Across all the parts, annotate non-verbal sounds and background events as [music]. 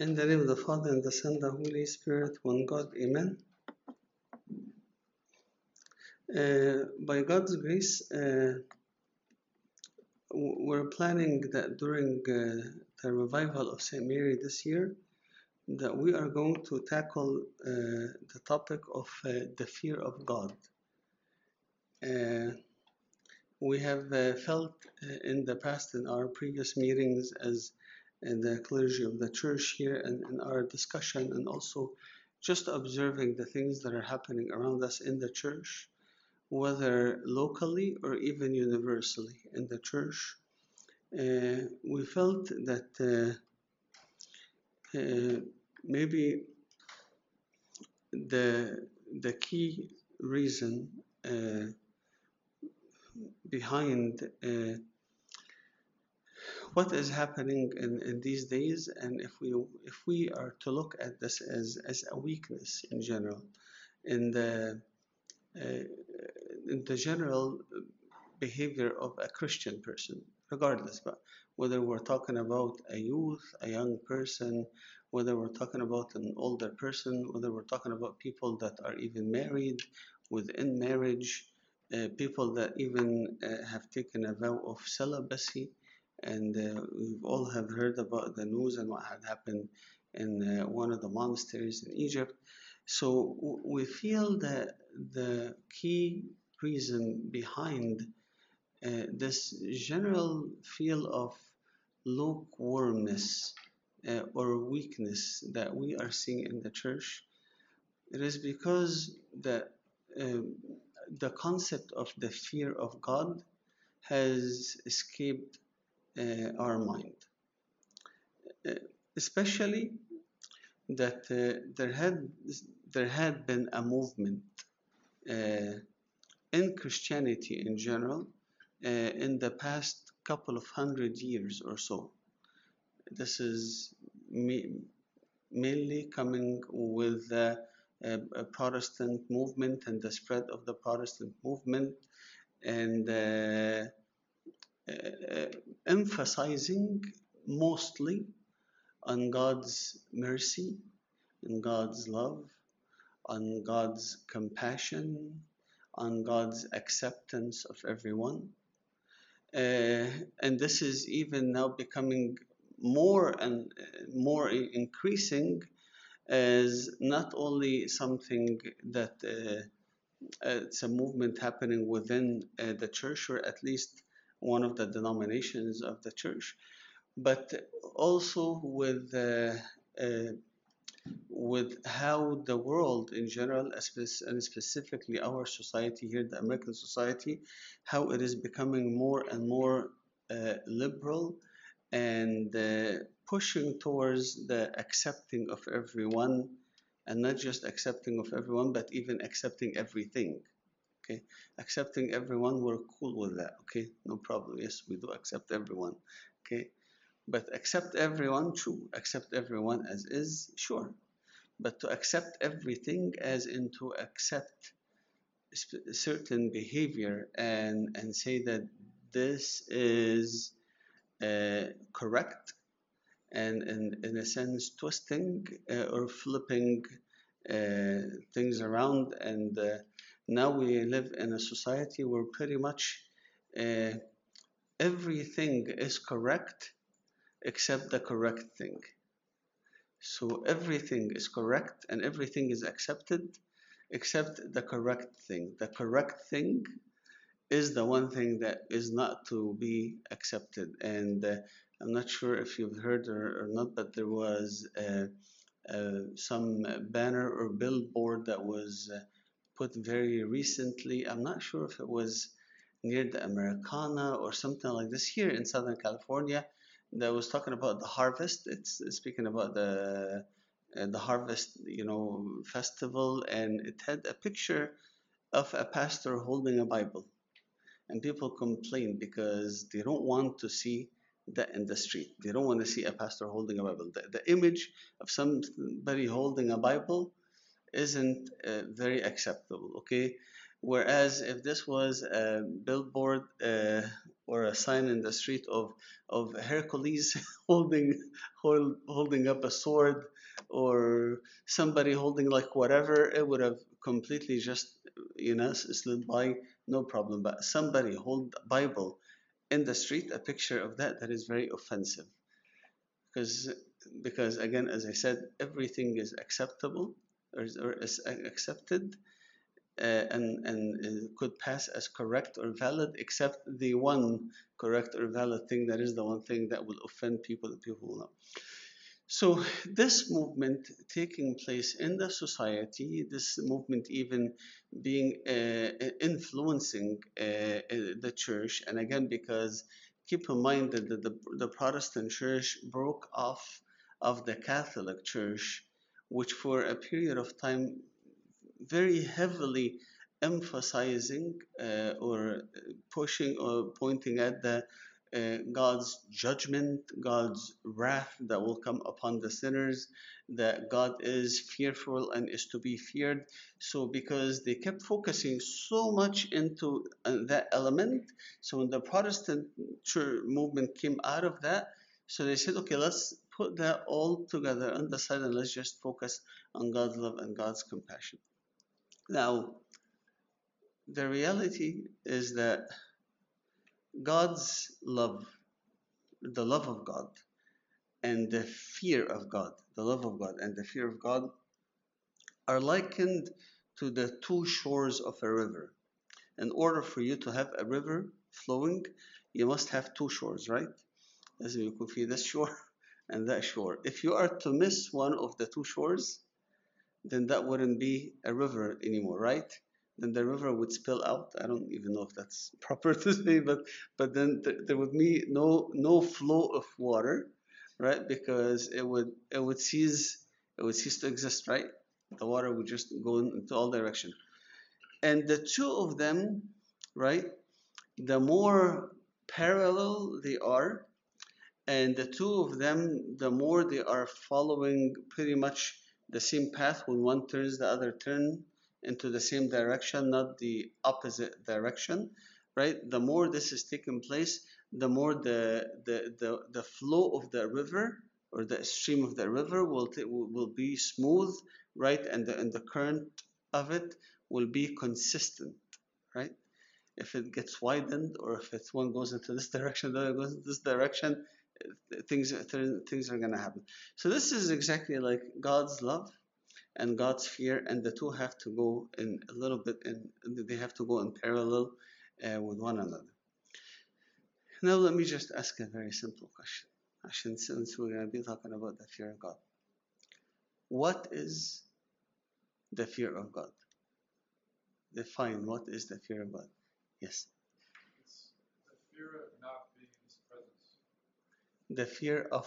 In the name of the Father, and the Son, and the Holy Spirit, one God, Amen. Uh, by God's grace, uh, we're planning that during uh, the revival of St. Mary this year, that we are going to tackle uh, the topic of uh, the fear of God. Uh, we have felt in the past in our previous meetings as the clergy of the church here and in our discussion and also just observing the things that are happening around us in the church, whether locally or even universally in the church, uh, we felt that uh, uh, maybe the the key reason uh, behind uh, what is happening in, in these days and if we if we are to look at this as, as a weakness in general in the uh, in the general behavior of a Christian person regardless but whether we're talking about a youth a young person whether we're talking about an older person whether we're talking about people that are even married within marriage uh, people that even uh, have taken a vow of celibacy and uh, we've all have heard about the news and what had happened in uh, one of the monasteries in Egypt. So we feel that the key reason behind uh, this general feel of lukewarmness uh, or weakness that we are seeing in the church, it is because the um, the concept of the fear of God has escaped uh, our mind. Uh, especially that uh, there had there had been a movement uh, in Christianity in general uh, in the past couple of hundred years or so. This is mainly coming with the uh, Protestant movement and the spread of the Protestant movement and uh, uh, emphasizing mostly on God's mercy, on God's love, on God's compassion, on God's acceptance of everyone. Uh, and this is even now becoming more and uh, more increasing as not only something that uh, uh, it's a movement happening within uh, the church or at least one of the denominations of the church, but also with uh, with how the world in general, and specifically our society here, the American society, how it is becoming more and more uh, liberal and uh, pushing towards the accepting of everyone, and not just accepting of everyone, but even accepting everything. Okay, accepting everyone, we're cool with that. Okay, no problem. Yes, we do accept everyone. Okay, but accept everyone, true. Accept everyone as is, sure. But to accept everything as in to accept certain behavior and and say that this is uh, correct and in, in a sense twisting uh, or flipping uh, things around and uh, now we live in a society where pretty much uh, everything is correct except the correct thing so everything is correct and everything is accepted except the correct thing the correct thing is the one thing that is not to be accepted. And uh, I'm not sure if you've heard or, or not, but there was uh, uh, some banner or billboard that was uh, put very recently. I'm not sure if it was near the Americana or something like this here in Southern California that was talking about the harvest. It's speaking about the uh, the harvest, you know, festival, and it had a picture of a pastor holding a Bible and people complain because they don't want to see that in the street. They don't want to see a pastor holding a Bible. The, the image of somebody holding a Bible isn't uh, very acceptable. Okay, Whereas if this was a billboard uh, or a sign in the street of of Hercules [laughs] holding hold, holding up a sword or somebody holding like whatever, it would have completely just you know slid by no problem. But somebody hold Bible in the street, a picture of that that is very offensive because because again, as I said, everything is acceptable or is, accepted uh, and, and could pass as correct or valid, except the one correct or valid thing that is the one thing that will offend people that people will know. So this movement taking place in the society, this movement even being uh, influencing uh, the church, and again because keep in mind that the, the, the Protestant church broke off of the Catholic Church, which for a period of time very heavily emphasizing uh, or pushing or pointing at the uh, God's judgment, God's wrath that will come upon the sinners, that God is fearful and is to be feared. So, because they kept focusing so much into uh, that element, so when the Protestant movement came out of that, so they said, okay, let's put that all together on the side and let's just focus on God's love and God's compassion. Now, the reality is that God's love, the love of God, and the fear of God, the love of God and the fear of God, are likened to the two shores of a river. In order for you to have a river flowing, you must have two shores, right? As you could see this shore and that shore. If you are to miss one of the two shores, then that wouldn't be a river anymore, right? Then the river would spill out. I don't even know if that's [laughs] proper to say, but but then th- there would be no no flow of water, right? Because it would it would cease it would cease to exist, right? The water would just go into all direction. And the two of them, right? The more parallel they are, and the two of them, the more they are following pretty much the same path when one turns the other turn into the same direction not the opposite direction right? The more this is taking place the more the the the, the flow of the river or the stream of the river will will be smooth right? And the and the current of it will be consistent right? If it gets widened or if it's one goes into this [laughs] direction the other goes in this direction things things are going to happen. So this is exactly like God's love and God's fear, and the two have to go in a little bit, and they have to go in parallel uh, with one another. Now let me just ask a very simple question. Since we're going to be talking about the fear of God, what is the fear of God? Define what is the fear of God. Yes. It's the fear of the fear of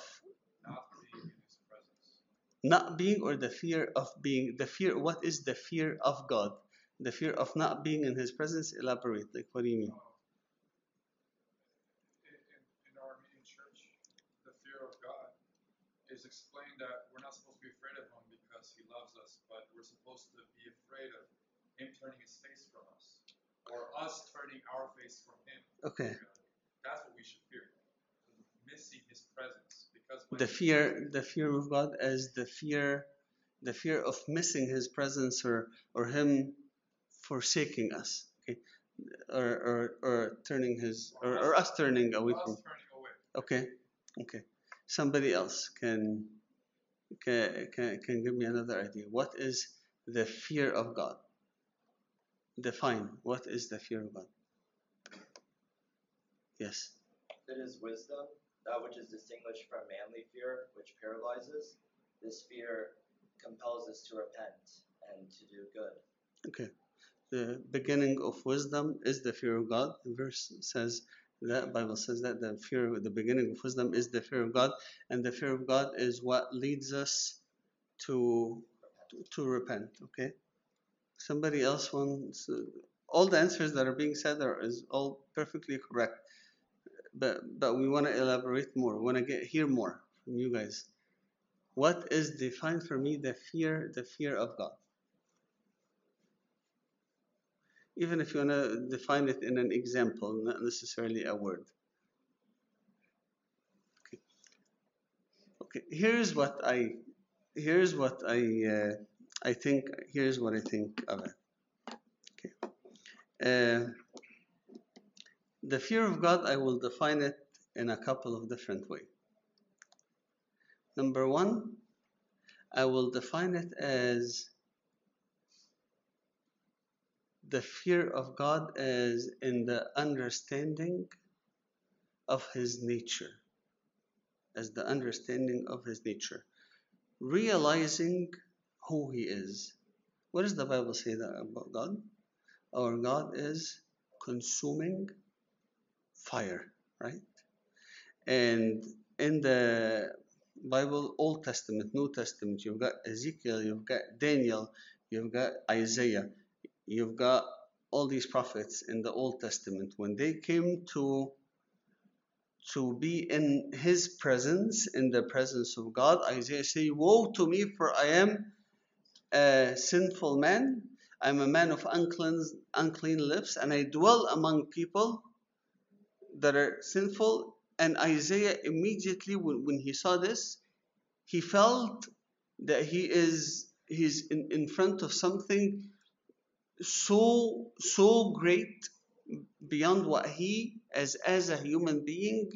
not being in his presence. not being or the fear of being the fear what is the fear of god the fear of not being in his presence elaborate like what do you mean In, in, in our meeting church, the fear of God is explained that we're not supposed to be afraid of him because he loves us, but we're supposed to be afraid of him turning his face from us or us turning our face from him. okay That's what we should fear. Missing his presence. Because when the fear the fear of god as the fear the fear of missing his presence or or him forsaking us okay or or, or turning his or, or us turning away from turning. Okay, okay. Somebody else can can can, can give me another idea. What is the fear of God? Define what is the fear of God. Yes. It is wisdom, that which is distinguished from manly fear, which paralyzes. This fear compels us to repent and to do good. Okay. The beginning of wisdom is the fear of God. The verse says that Bible says that the fear the beginning of wisdom is the fear of God, and the fear of God is what leads us to to, to repent. Okay. Somebody else wants all the answers that are being said are is all perfectly correct, but but we want to elaborate more. We want to get hear more from you guys. What is defined for me the fear the fear of God? even if you want to define it in an example, not necessarily a word. Okay. Okay. Here's what I. Here's what I. Uh, I think. Here's what I think of it. Okay. Uh, the fear of God, I will define it in a couple of different ways. Number one, I will define it as the fear of God as in the understanding of His nature, as the understanding of His nature, realizing who He is. What does the Bible say about God? Our God is consuming fire, right? And in the Bible, Old Testament, New Testament, you've got Ezekiel, you've got Daniel, you've got Isaiah, you've got all these prophets in the Old Testament. When they came to to be in his presence, in the presence of God, Isaiah say, Woe to me, for I am a sinful man. I'm a man of unclean, unclean lips, and I dwell among people that are sinful. And Isaiah immediately, when, when he saw this, he felt that he is he's in, in front of something so so great beyond what he as as a human being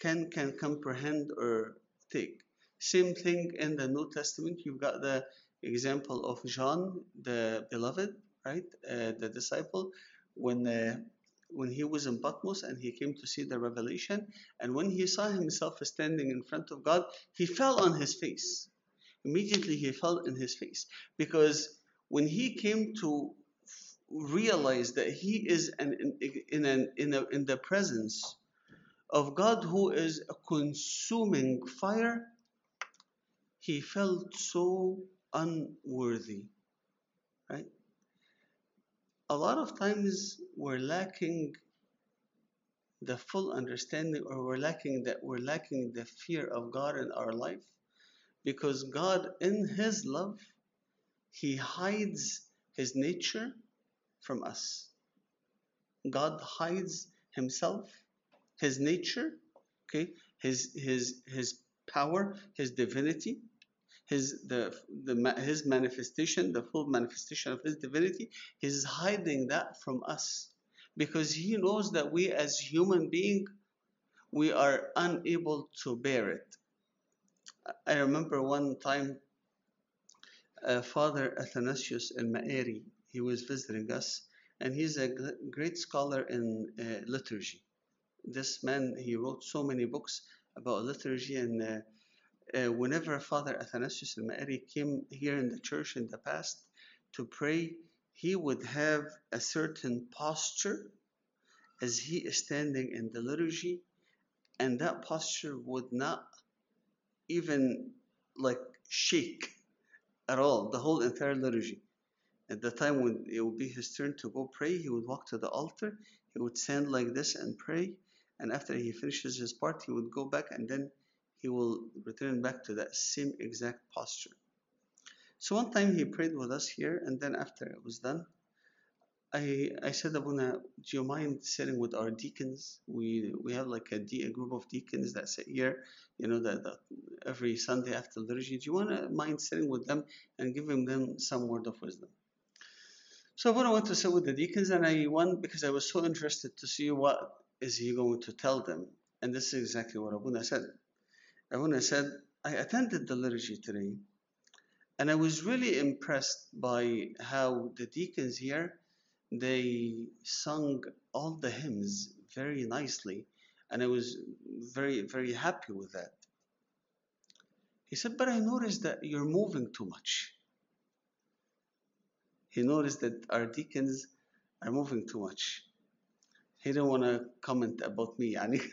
can can comprehend or take. Same thing in the New Testament. You've got the example of John, the beloved, right, uh, the disciple, when uh, when he was in Patmos and he came to see the revelation, and when he saw himself standing in front of God, he fell on his face. Immediately he fell in his face because when he came to realize that he is an, in, an, in, a, in the presence of God who is a consuming fire, he felt so unworthy. Right? A lot of times we're lacking the full understanding or we're lacking that we're lacking the fear of God in our life because God in his love he hides his nature from us. God hides himself, his nature, okay, his his his power, his divinity, his the the his manifestation, the full manifestation of his divinity, he's hiding that from us because he knows that we as human being we are unable to bear it. I remember one time uh, Father Athanasius El-Makary, he was visiting us, and he's a great scholar in uh, liturgy. This man, he wrote so many books about liturgy, and uh, uh, whenever Father Athanasius El-Makary came here in the church in the past to pray, he would have a certain posture as he is standing in the liturgy, and that posture would not even like shake at all, the whole entire liturgy. At the time when it would be his turn to go pray, he would walk to the altar, he would stand like this and pray, and after he finishes his part, he would go back and then he will return back to that same exact posture. So one time he prayed with us here, and then after it was done, I, I said, Abuna, do you mind sitting with our deacons? We we have like a, de- a group of deacons that sit here, you know, that, that every Sunday after the liturgy. Do you want to mind sitting with them and giving them some word of wisdom? So Abuna went to sit with the deacons, and I went because I was so interested to see what is he going to tell them. And this is exactly what Abuna said. Abuna said, I attended the liturgy today, and I was really impressed by how the deacons here they sung all the hymns very nicely, and I was very, very happy with that. He said, But I noticed that you're moving too much. He noticed that our deacons are moving too much. He didn't want to comment about me, [laughs] I think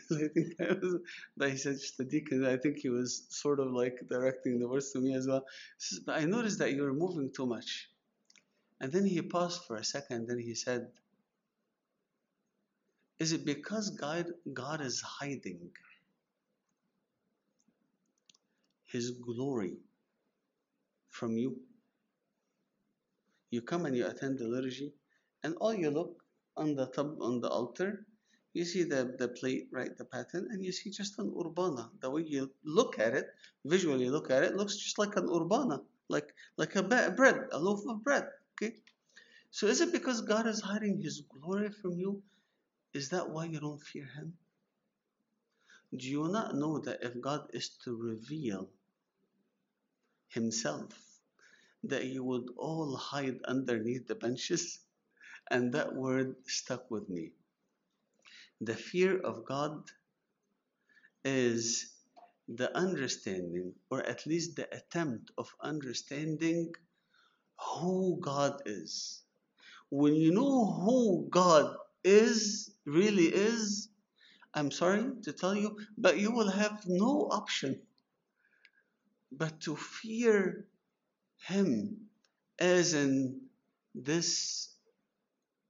was, but he said just the deacon. I think he was sort of like directing the words to me as well. Says, but I noticed that you're moving too much. And then he paused for a second, then he said, Is it because God, God is hiding His glory from you? You come and you attend the liturgy, and all you look on the top on the altar, you see the, the plate, right, the paten, and you see just an orbana. The way you look at it, visually look at it, looks just like an orbana, like like a bread, a loaf of bread. Okay. So is it because God is hiding His glory from you? Is that why you don't fear Him? Do you not know that if God is to reveal Himself, that you would all hide underneath the benches? And that word stuck with me. The fear of God is the understanding, or at least the attempt of understanding who God is. When you know who God is, really is, I'm sorry to tell you, but you will have no option but to fear Him as in this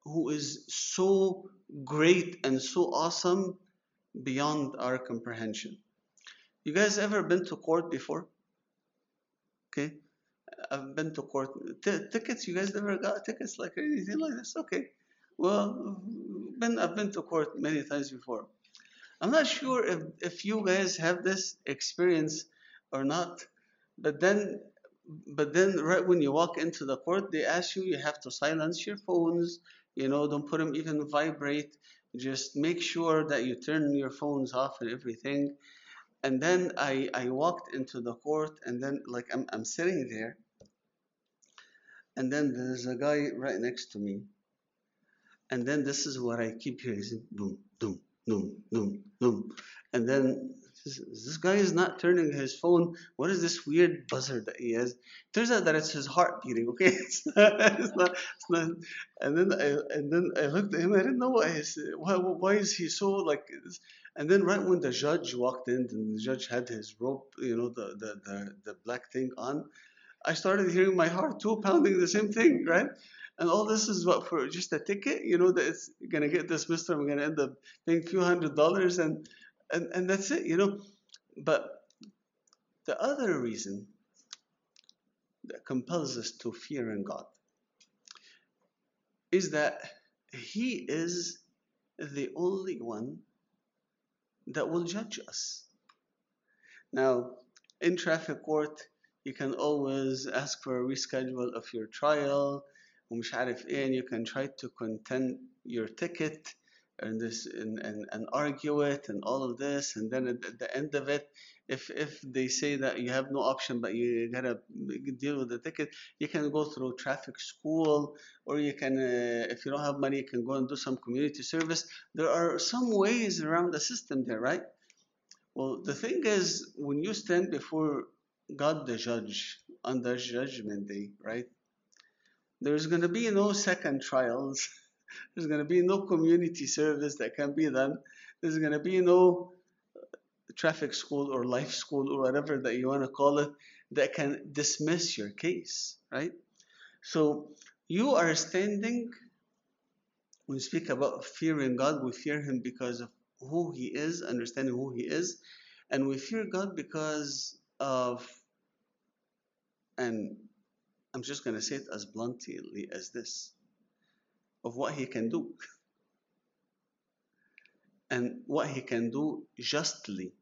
who is so great and so awesome beyond our comprehension. You guys ever been to court before? Okay. I've been to court. T- tickets, you guys never got tickets like anything like this? Okay. Well, been, I've been to court many times before. I'm not sure if, if you guys have this experience or not, but then but then right when you walk into the court, they ask you, you have to silence your phones, you know, don't put them even vibrate. Just make sure that you turn your phones off and everything. And then I, I walked into the court and then like I'm, I'm sitting there and then there's a guy right next to me. And then this is what I keep hearing, boom, boom, boom, boom, boom. And then this, this guy is not turning his phone. What is this weird buzzer that he has? Turns out that it's his heart beating. Okay, [laughs] it's not. It's not, it's not. And then I and then I looked at him. I didn't know why. Is, why, why is he so like? And then right when the judge walked in, and the judge had his rope, you know, the the the, the black thing on, I started hearing my heart too pounding the same thing, right? And all this is what for just a ticket, you know, that it's gonna get dismissed. I'm gonna end up paying a few hundred dollars, and and, and that's it, you know. But the other reason that compels us to fear in God is that He is the only one that will judge us. Now, in traffic court, you can always ask for a reschedule of your trial, um, and you can try to contend your ticket and this and, and, and argue it and all of this and then at the end of it if if they say that you have no option but you gotta deal with the ticket you can go through traffic school or you can uh, if you don't have money you can go and do some community service. There are some ways around the system there right? Well the thing is when you stand before god the judge on the judgment day right there's going to be no second trials [laughs] there's going to be no community service that can be done there's going to be no traffic school or life school or whatever that you want to call it that can dismiss your case, right? So you are standing, when we speak about fearing God, we fear Him because of who He is, understanding who He is, and we fear God because of, and I'm just going to say it as bluntly as this, of what he can do and what he can do justly,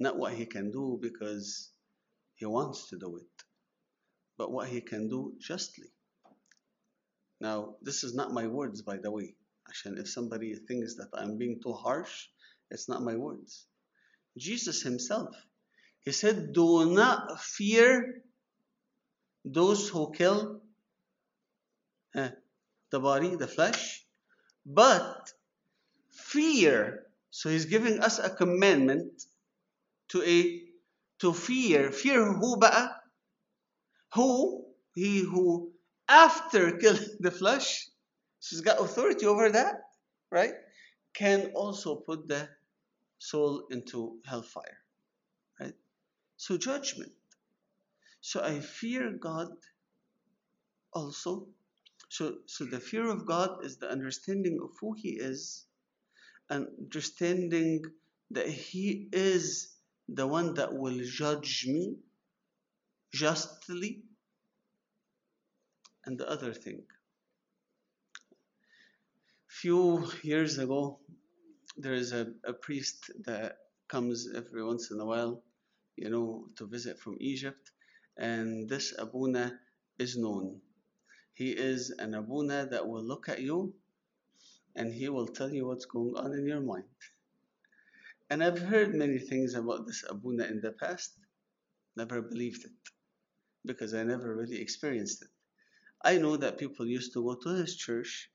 not what he can do because he wants to do it, but what he can do justly. Now, this is not my words, by the way. And if somebody thinks that I'm being too harsh, it's not my words. Jesus himself, he said, Do not fear those who kill. Eh, the body, the flesh, but fear. So he's giving us a commandment to a to fear fear who بقى who he who after killing [laughs] the flesh so he's got authority over that right can also put the soul into hellfire right so judgment so i fear god also so so the fear of god is the understanding of who he is and understanding that he is the one that will judge me justly. And the other thing, few years ago, there is a, a priest that comes every once in a while, you know, to visit from Egypt, and this Abuna is known. He is an abuna that will look at you and he will tell you what's going on in your mind. And I've heard many things about this abuna in the past, never believed it because I never really experienced it. I know that people used to go to his church.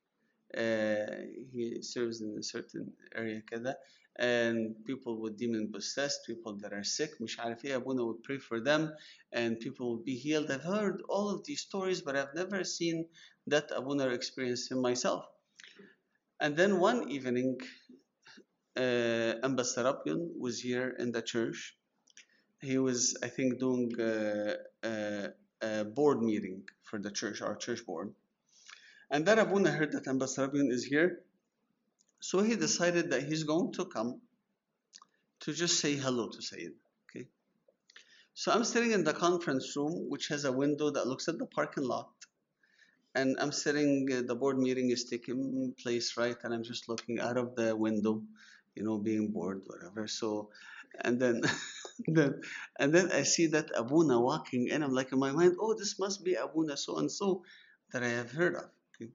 Uh, he serves in a certain area, kada, and people with demon possessed, people that are sick, مش عارف ايه, Abuna would pray for them and people would be healed. I've heard all of these stories, but I've never seen that Abuna experience him myself. And then one evening, uh, Anba Serapion was here in the church. He was, I think, doing a, a, a board meeting for the church, our church board. And then Abuna heard that Anba Serapion is here so he decided that he's going to come to just say hello to Sayyid. Okay. So I'm sitting in the conference room, which has a window that looks at the parking lot. And I'm sitting, uh, the board meeting is taking place, right? And I'm just looking out of the window, you know, being bored, whatever. So, and then, [laughs] then, and then I see that Abuna walking in. I'm like in my mind, oh, this must be Abuna so and so that I have heard of. Okay.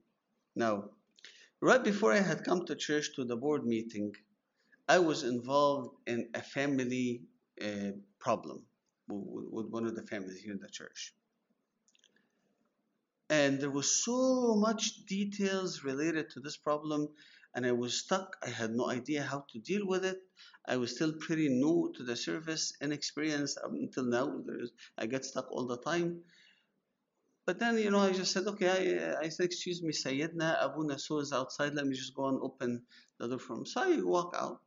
Now, right before I had come to church to the board meeting, I was involved in a family uh, problem with, with one of the families here in the church. And there was so much details related to this problem and i was stuck. I had no idea how to deal with it. I was still pretty new to the service inexperienced until now. I get stuck all the time but then you know i just said okay i, I said excuse me sayyidna abuna so is outside let me just go and open the door for him so i walk out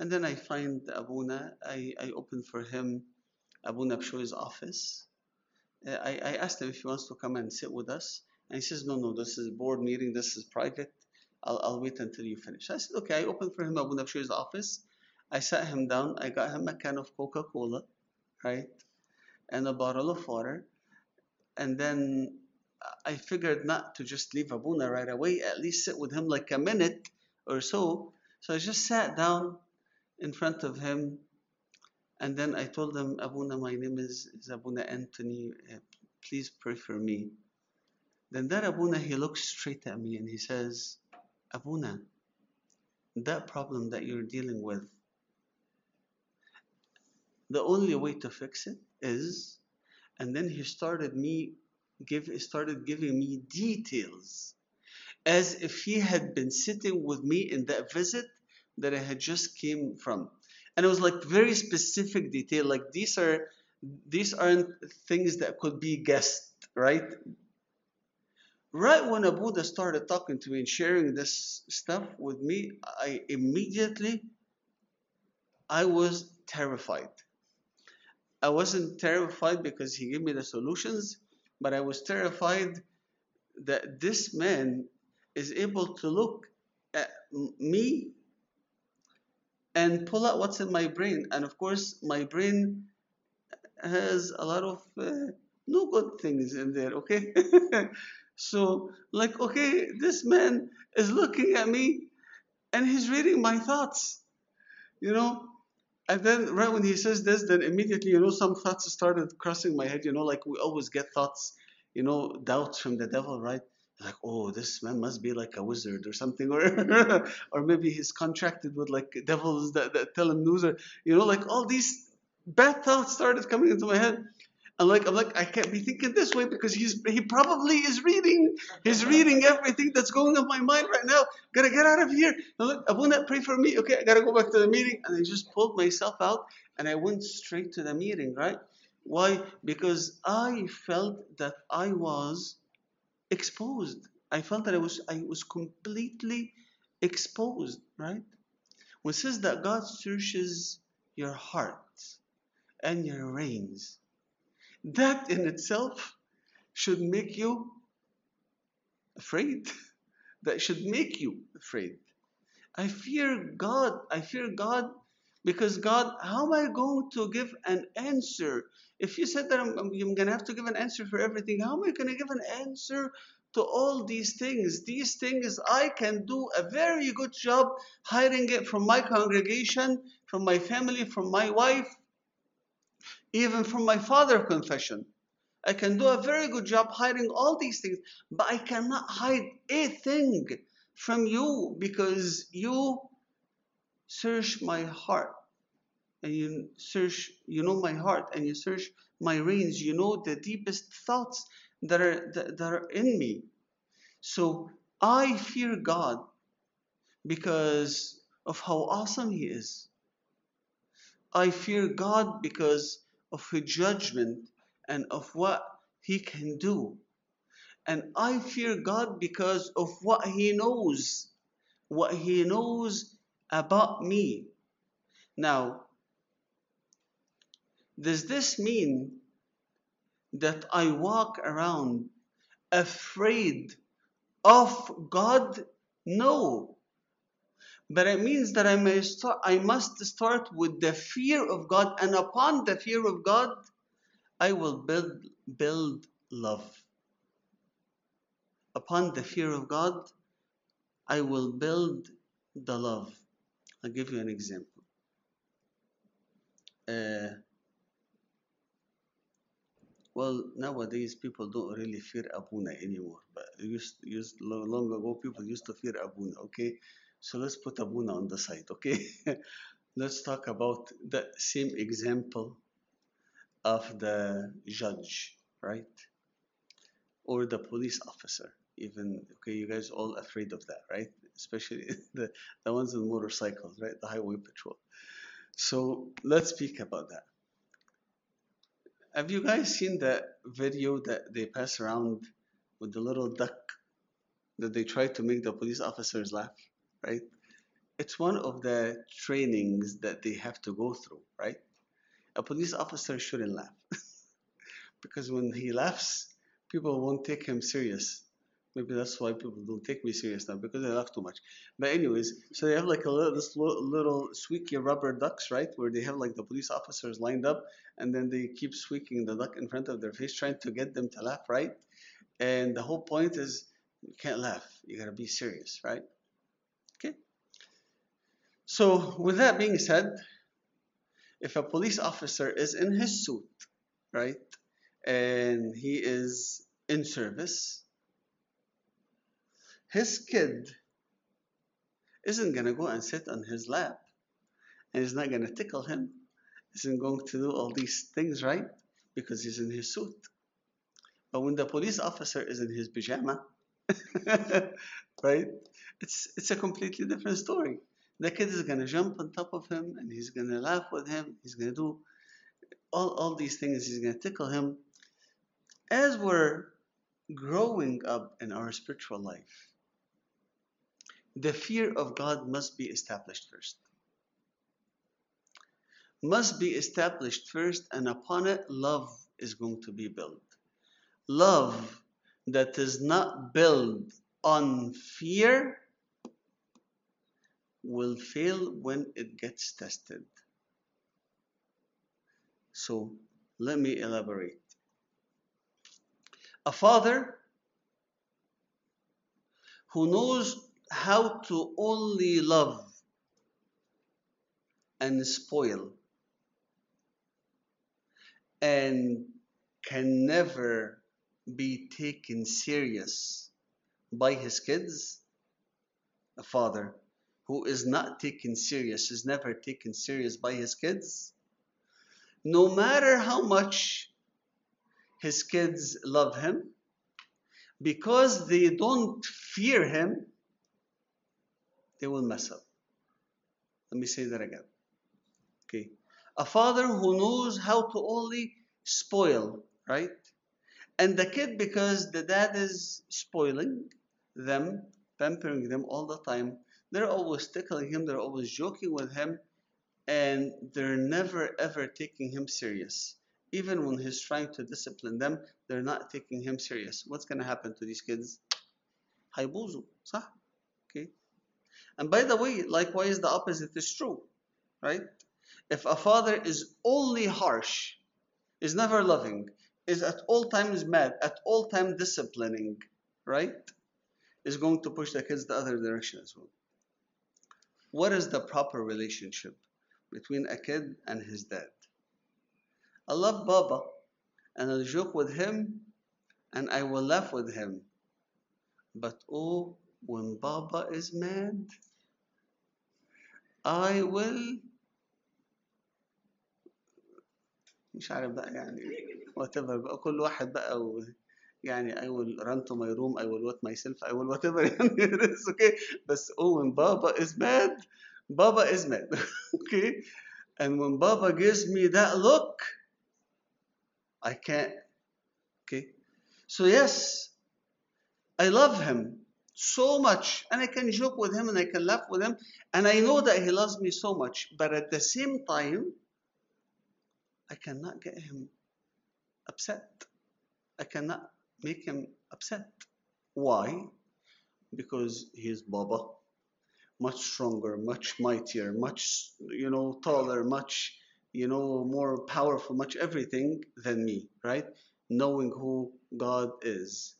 and then i find abuna i, I open for him abuna Pshoi's office uh, I, I asked him if he wants to come and sit with us. And he says, no, no, this is board meeting, this is private. I'll, I'll wait until you finish. I said, okay, I opened for him Abuna Pshoi's office. I sat him down. I got him a can of Coca-Cola, right? And a bottle of water. And then I figured not to just leave Abuna right away, at least sit with him like a minute or so. So I just sat down in front of him and then I told him, Abuna, my name is, is Abuna Anthony. Uh, please pray for me. Then that Abuna, he looks straight at me and he says, Abuna, that problem that you're dealing with, the only way to fix it is, and then he started me give started giving me details as if he had been sitting with me in that visit that I had just came from. And it was like very specific detail like these are these aren't things that could be guessed right? Right when abuna started talking to me and sharing this stuff with me i immediately i was terrified i wasn't terrified because he gave me the solutions but i was terrified that this man is able to look at me and pull out what's in my brain. And of course, my brain has a lot of uh, no good things in there, okay? [laughs] so, like, okay, this man is looking at me and he's reading my thoughts, you know? And then, right when he says this, then immediately, you know, some thoughts started crossing my head, you know, like we always get thoughts, you know, doubts from the devil, right? like oh this man must be like a wizard or something or [laughs] or maybe he's contracted with like devils that, that tell him news or you know like all these bad thoughts started coming into my head and like I'm like I can't be thinking this way because he's he probably is reading he's reading everything that's going on my mind right now. Gotta get out of here. And look Abuna pray for me. Okay I gotta go back to the meeting. And I just pulled myself out and I went straight to the meeting right? Why? Because I felt that I was exposed. I felt that I was I was completely exposed, right? When it says that God searches your heart and your reins, that in itself should make you afraid. [laughs] that should make you afraid. I fear God. I fear God because God, how am I going to give an answer? If you said that I'm, I'm going to have to give an answer for everything, how am I going to give an answer to all these things. These things I can do a very good job hiding it from my congregation, from my family, from my wife, even from my father confession. I can do a very good job hiding all these things, but I cannot hide a thing from you because you search my heart and you search, you know my heart and you search my reins. You know the deepest thoughts that are that, that are in me. So I fear God because of how awesome He is. I fear God because of His judgment and of what He can do. And I fear God because of what He knows, what He knows about me. Now, does this mean that I walk around afraid of God? No. But it means that I, may I must start with the fear of God, and upon the fear of God, I will build, build love. Upon the fear of God, I will build the love. I'll give you an example. Uh, well, nowadays people don't really fear Abuna anymore, but used, used long ago people used to fear Abuna. Okay, so let's put Abuna on the side. Okay, [laughs] let's talk about the same example of the judge, right? Or the police officer. Even okay, you guys all afraid of that, right? Especially [laughs] the, the ones in motorcycles, right? The highway patrol. So let's speak about that. Have you guys seen the video that they pass around with the little duck that they try to make the police officers laugh, right? It's one of the trainings that they have to go through, right? A police officer shouldn't laugh [laughs] because when he laughs, people won't take him serious. Maybe that's why people don't take me serious now because I laugh too much. But anyways, so they have like a little, this little, little squeaky rubber ducks, right? Where they have like the police officers lined up, and then they keep squeaking the duck in front of their face, trying to get them to laugh, right? And the whole point is you can't laugh. You gotta be serious, right? So with that being said, if a police officer is in his suit, right, and he is in service, his kid isn't going to go and sit on his lap and he's not going to tickle him. Isn't going to do all these things, right? Because he's in his suit. But when the police officer is in his pajama, [laughs] right? It's it's a completely different story. The kid is gonna jump on top of him and he's gonna laugh with him. He's gonna do all, all these things. He's gonna tickle him. As we're growing up in our spiritual life, the fear of God must be established first. Must be established first, and upon it, love is going to be built. Love that is not built on fear will fail when it gets tested. So, let me elaborate. A father who knows how to only love and spoil and can never be taken serious by his kids a father who is not taken serious is never taken serious by his kids no matter how much his kids love him because they don't fear him they will mess up. Let me say that again. Okay. A father who knows how to only spoil, right? And the kid, because the dad is spoiling them, pampering them all the time, they're always tickling him, they're always joking with him, and they're never ever taking him serious. Even when he's trying to discipline them, they're not taking him serious. What's going to happen to these kids? هيبوظوا صح؟ Okay. And by the way, likewise, the opposite is true, right? If a father is only harsh, is never loving, is at all times mad, at all time disciplining, right, is going to push the kids the other direction as well. What is the proper relationship between a kid and his dad? I love Baba and I'll joke with him and I will laugh with him. But oh, when Baba is mad, I will مش عارف بقى يعني whatever بقى كل واحد بقى و يعني I will run to my room I will wet myself I will whatever يعني [laughs] it's okay بس oh when Baba is mad Baba is mad [laughs] okay and when Baba gives me that look I can't okay so yes I love him so much and I can joke with him and I can laugh with him and I know that he loves me so much but at the same time I cannot get him upset. I cannot make him upset. Why? Because he's Baba, much stronger, much mightier, much you know taller, much you know more powerful, much everything than me, right? Knowing who God is.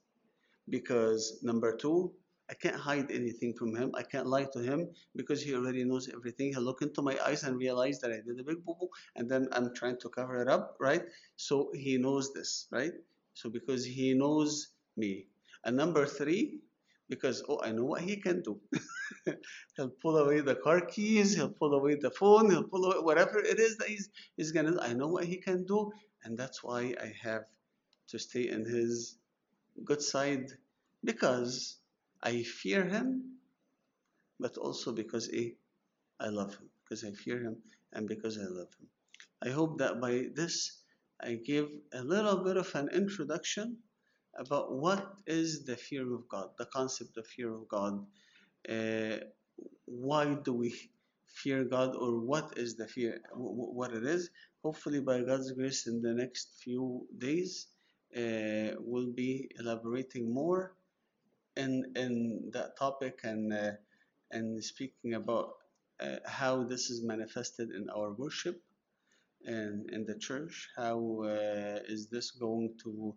Because number two, I can't hide anything from him. I can't lie to him because he already knows everything. He'll look into my eyes and realize that I did a big boo boo, and then I'm trying to cover it up, right? So he knows this, right? So because he knows me. And number three, because oh, I know what he can do. [laughs] he'll pull away the car keys, he'll pull away the phone, he'll pull away whatever it is that he's, he's gonna do. I know what he can do, and that's why I have to stay in his good side because I fear him, but also because A, I love him, because I fear him and because I love him. I hope that by this I give a little bit of an introduction about what is the fear of God, the concept of fear of God. Uh, why do we fear God, or what is the fear, what it is? Hopefully, by God's grace, in the next few days, uh, we'll be elaborating more in in that topic and uh, and speaking about uh, how this is manifested in our worship and in the church. How uh, is this going to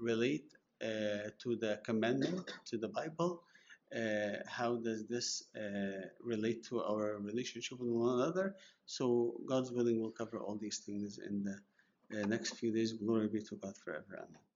relate to the commandment, to the Bible? Uh, how does this uh, relate to our relationship with one another? So, God's willing, we'll cover all these things in the uh, next few days. Glory be to God forever. Amen.